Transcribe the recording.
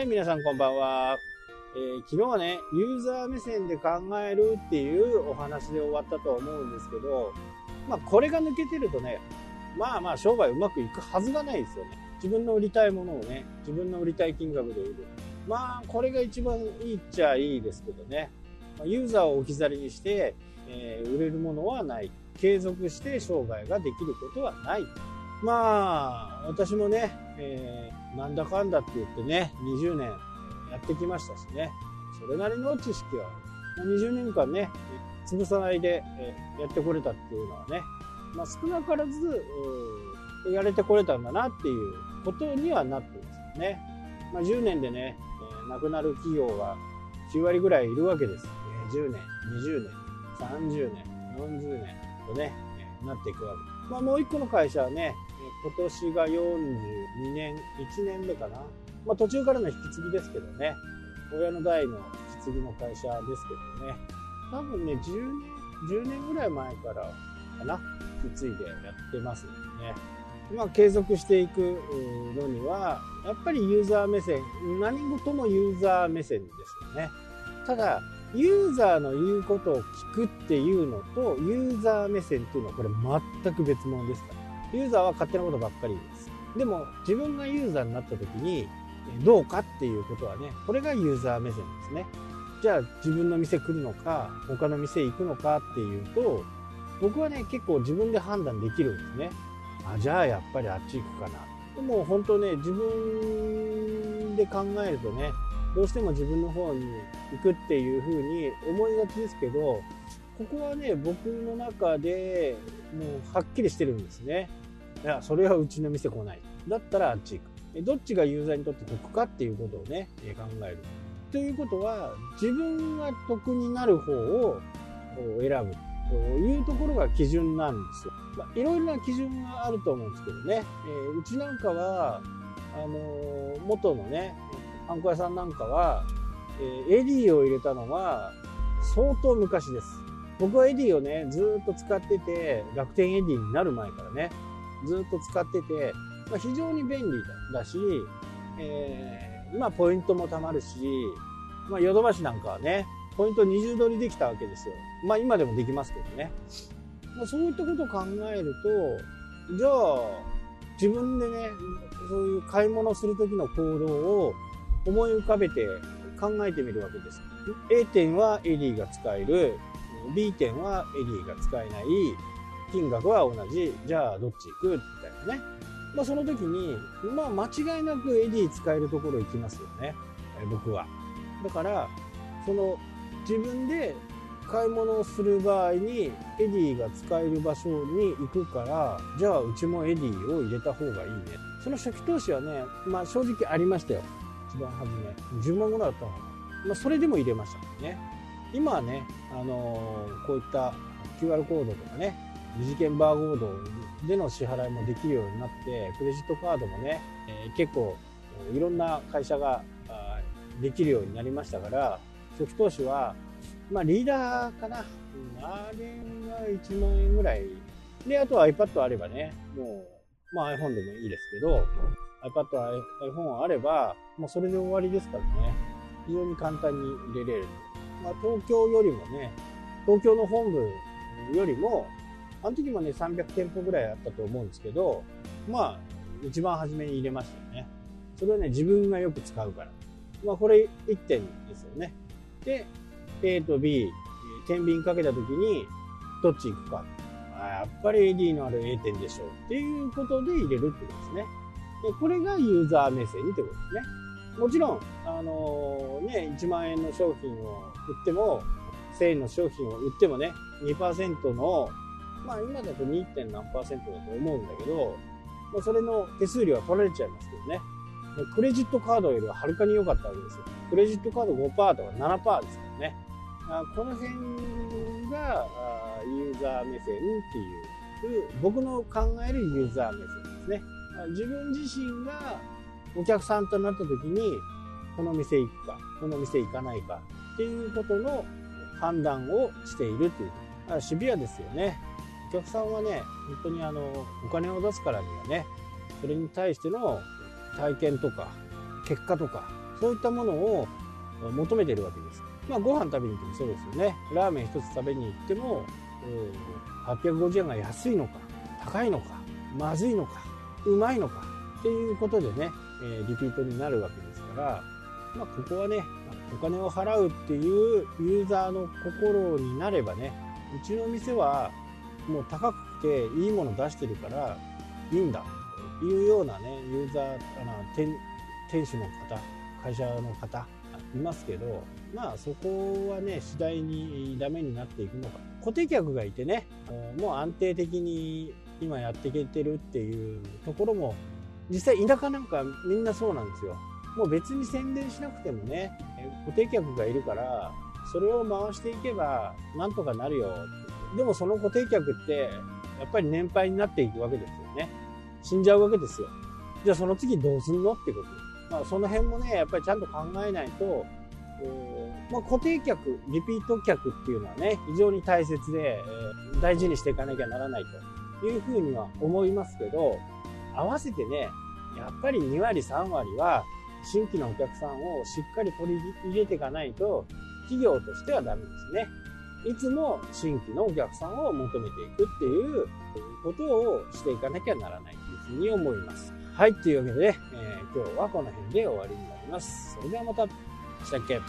はい、皆さんこんばんは。えー昨日はね、ユーザー目線で考えるっていうお話で終わったと思うんですけど、まあこれが抜けてるとね、まあまあ商売うまくいくはずがないですよね。自分の売りたいものをね、自分の売りたい金額で売る。まあこれが一番いいっちゃいいですけどね。ユーザーを置き去りにして、えー売れるものはない。継続して商売ができることはない。まあ、私もね、えーなんだかんだって言ってね、20年やってきましたしね、それなりの知識は、20年間ね、潰さないでやってこれたっていうのはね、まあ、少なからず、やれてこれたんだなっていうことにはなってますよね。まあ、10年でね、え亡くなる企業が9割ぐらいいるわけです。え10年、20年、30年、40年とね、えなっていくわけ。まあ、もう一個の会社はね、今年が42年、1年目かな。まあ、途中からの引き継ぎですけどね、親の代の引き継ぎの会社ですけどね、多分ね、10年、10年ぐらい前からかな、引き継いでやってますんでね。まあ、継続していくのには、やっぱりユーザー目線、何事もユーザー目線ですよね。ただ、ユーザーの言うことを聞くっていうのと、ユーザー目線っていうのはこれ全く別物ですから。ユーザーは勝手なことばっかりです。でも、自分がユーザーになった時に、どうかっていうことはね、これがユーザー目線ですね。じゃあ、自分の店来るのか、他の店行くのかっていうと、僕はね、結構自分で判断できるんですね。あ、じゃあやっぱりあっち行くかな。でも本当ね、自分で考えるとね、どうしても自分の方に行くっていう風に思いがちですけど、ここはね、僕の中でもうはっきりしてるんですね。いや、それはうちの店来ない。だったらあっち行く。どっちがユーザーにとって得かっていうことをね、考える。ということは、自分が得になる方を選ぶ。というところが基準なんですよ。まあ、いろいろな基準があると思うんですけどね。えうちなんかは、あの元のね、ハンコ屋さんなんかは、え Edy を入れたのは相当昔です。僕は Edy をね、ずっと使ってて、楽天 Edy になる前からね、ずっと使ってて、まあ、非常に便利だし、えーまあ、ポイントも貯まるし、まあ、ヨドバシなんかはね、ポイント二重取りできたわけですよ。まあ、今でもできますけどね。まあ、そういったことを考えると、じゃあ、自分でね、そういう買い物する時の行動を思い浮かべて考えてみるわけです。A 点はエディが使える、B 点はエディが使えない、金額は同じ、じゃあどっち行く？みたいなね。まあその時に、まあ間違いなく Edy 使えるところ行きますよね。え僕は。だから、その自分で買い物をする場合に Edy が使える場所に行くから、じゃあうちも Edy を入れた方がいいね。その初期投資はね、まあ正直ありましたよ。一番初め。10万ぐらいだったのかな。まあそれでも入れましたね。今はね、あのーこういった QR コードとかね、二次元バーコードでの支払いもできるようになって、クレジットカードもね、えー結構いろんな会社ができるようになりましたから、初期投資は、まあリーダーかな。あれが1万円ぐらい。で、あとは iPad あればね、もう、まあ iPhone でもいいですけど、iPad、iPhone あれば、もうそれで終わりですからね。非常に簡単に入れれる。まあ東京よりもね、東京の本部よりも、あの時もね、300店舗ぐらいあったと思うんですけど、まあ、一番初めに入れましたよね。それはね、自分がよく使うから。まあ、これ1点ですよね。で、A と B、えー天秤かけた時に、どっち行くか。やっぱり AD のある A 点でしょうっていうことで入れるってことですね。で、これがユーザー目線ってことですね。もちろん、あのね、1万円の商品を売っても、1000円の商品を売ってもね、2%の、まあ今だと 2. 点何パーセントだと思うんだけど、まあそれの手数料は取られちゃいますけどね。クレジットカードよりははるかに良かったわけですよ。クレジットカード5%とか7%ですからね。あこの辺がユーザー目線っていう、僕の考えるユーザー目線ですね。自分自身がお客さんとなった時に、この店行くか、この店行かないかっていうことの判断をしているという。シビアですよね。お客さんはね、本当にあの、お金を出すからにはね、それに対しての体験とか、結果とか、そういったものを求めてるわけです。まあ、ご飯食べに行ってもそうですよね。ラーメン一つ食べに行ってもえ、850円が安いのか、高いのか、まずいのか、うまいのかっていうことでね、えリピートになるわけですから、まあ、ここはね、お金を払うっていうユーザーの心になればね、うちの店はもう高くていいもの出してるからいいんだというようなね、ユーザー、あの店店主の方、会社の方、いますけど、まあそこはね、次第にダメになっていくのか。固定客がいてね、もう安定的に今やっていけてるっていうところも、実際田舎なんかみんなそうなんですよ。もう別に宣伝しなくてもね、固定客がいるから、それを回していけばなんとかなるよ。でもその固定客って、やっぱり年配になっていくわけですよね。死んじゃうわけですよ。じゃあその次どうすんのってこと。まあ、その辺もね、やっぱりちゃんと考えないと、まあ、固定客、リピート客っていうのはね、非常に大切で、え、大事にしていかなきゃならないというふうには思いますけど、合わせてね、やっぱり2割、3割は新規のお客さんをしっかり取り入れていかないと、企業としてはダメですね。いつも新規のお客さんを求めていくっていうことをしていかなきゃならないというふうに思います。はい、というわけで、えー、今日はこの辺で終わりになります。それではまた。したっけ？